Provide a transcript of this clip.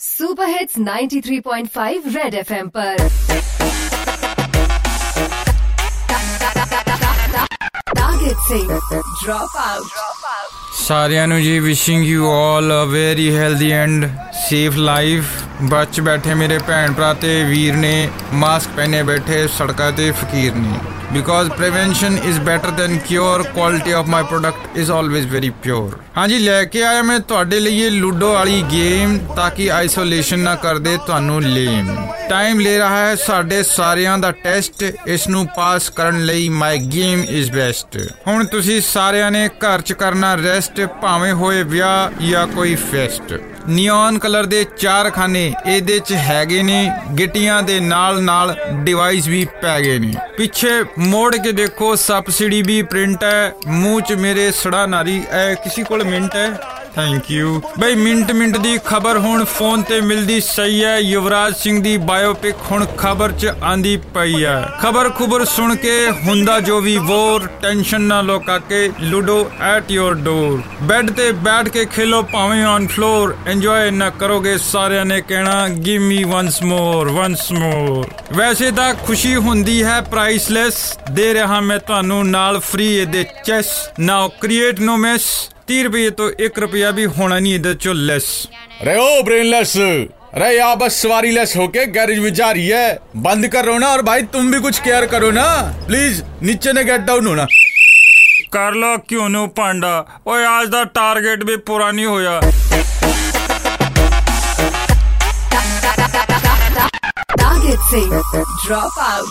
Super hits 93.5 red FM पर target से drop out ਸਾਰਿਆਂ ਨੂੰ ਜੀ wishing you all a very healthy and safe life ਬਚ ਬੈਠੇ ਮੇਰੇ ਭੈਣ ਭਰਾ ਤੇ ਵੀਰ ਨੇ ਮਾਸਕ ਪਹਿਨੇ ਬੈਠੇ ਸੜਕਾਂ ਤੇ ਫਕੀਰ ਨੇ because prevention is better than cure quality of my product is always very pure ਹਾਂਜੀ, ਲੈ ਕੇ ਆਇਆ ਮੈਂ ਤੁਹਾਡੇ ਲਈ ਇਹ ਲੂਡੋ ਵਾਲੀ ਗੇਮ ਤਾਂ ਕਿ ਆਈਸੋਲੇਸ਼ਨ ਨਾ ਕਰਦੇ ਤੁਹਾਨੂੰ ਲੇਮ ਟਾਈਮ ਲੈ ਰਹਾ ਹੈ ਸਾਡੇ ਸਾਰਿਆਂ ਦਾ ਟੈਸਟ ਇਸ ਨੂੰ ਪਾਸ ਕਰਨ ਲਈ ਮਾਈ ਗੇਮ ਇਜ਼ ਬੈਸਟ ਹੁਣ ਤੁਸੀਂ ਸਾਰਿਆਂ ਨੇ ਘਰ 'ਚ ਕਰਨਾ ਰੈਸਟ ਭਾਵੇਂ ਹੋਏ ਵਿਆਹ ਜਾਂ ਕੋਈ ਫੈਸਟ ਨਿਓਨ ਕਲਰ ਦੇ ਚਾਰ ਖਾਨੇ ਇਹਦੇ 'ਚ ਹੈਗੇ ਨੇ, ਗਿੱਟੀਆਂ ਦੇ ਨਾਲ ਨਾਲ ਡਿਵਾਈਸ ਵੀ ਪੈ ਗਏ ਨੇ। ਪਿੱਛੇ ਮੋੜ ਕੇ ਦੇਖੋ, ਸਬਸਿਡੀ ਵੀ ਪ੍ਰਿੰਟ ਹੈ। ਮੂੰਹ 'ਚ ਮੇਰੇ ਸੜਾ ਨਾਰੀ ਐ ਕਿਸੇ ਕੋਲ ਮਿੰਟ ਹੈ? ਥੈਂਕ ਯੂ ਬਈ, ਮਿੰਟ ਮਿੰਟ ਦੀ ਖਬਰ ਹੁਣ ਫੋਨ ਤੇ ਮਿਲਦੀ ਸਹੀ ਹੈ। ਯੁਵਰਾਜ ਸਿੰਘ ਦੀ ਬਾਇਓਪਿਕ ਹੁਣ ਖਬਰ 'ਚ ਆਂਦੀ ਪਈ ਹੈ। ਖਬਰ ਖੁਬਰ ਸੁਣ ਕੇ ਹੁੰਦਾ ਜੋ ਵੀ ਵੋਰ, ਟੈਨਸ਼ਨ ਨਾ ਲੋ ਕਾਕੇ, Ludo at your door bed ਤੇ ਬੈਠ ਕੇ ਖੇਲੋ ਭਾਵੇਂ ਔਨ ਫਲੋਰ ਇੰਜੋਏ ਨਾ ਕਰੋਗੇ ਸਾਰਿਆਂ ਨੇ ਕਹਿਣਾ give me once more once more ਵੈਸੇ ਤਾਂ ਖੁਸ਼ੀ ਹੁੰਦੀ ਹੈ ਪ੍ਰਾਈਸਲੈਸ ਦੇ ਰਿਹਾ ਮੈਂ ਤੁਹਾਨੂੰ ਨਾਲ ਫ੍ਰੀ ਇਹਦੇ chess now create no mess 30 रुपये तो एक रुपया भी होना नहीं इधर चो लेस अरे ओ ब्रेनलेस अरे यहाँ बस सवारी लेस होके गैरेज में जा रही है। बंद करो ना और भाई तुम भी कुछ केयर करो ना। प्लीज़ नीचे ने गेट डाउन होना। कर लो क्यों नो पांडा? ओए आज दा टारगेट भी पूरा नहीं होया। टारगेट से ड्रॉप आउट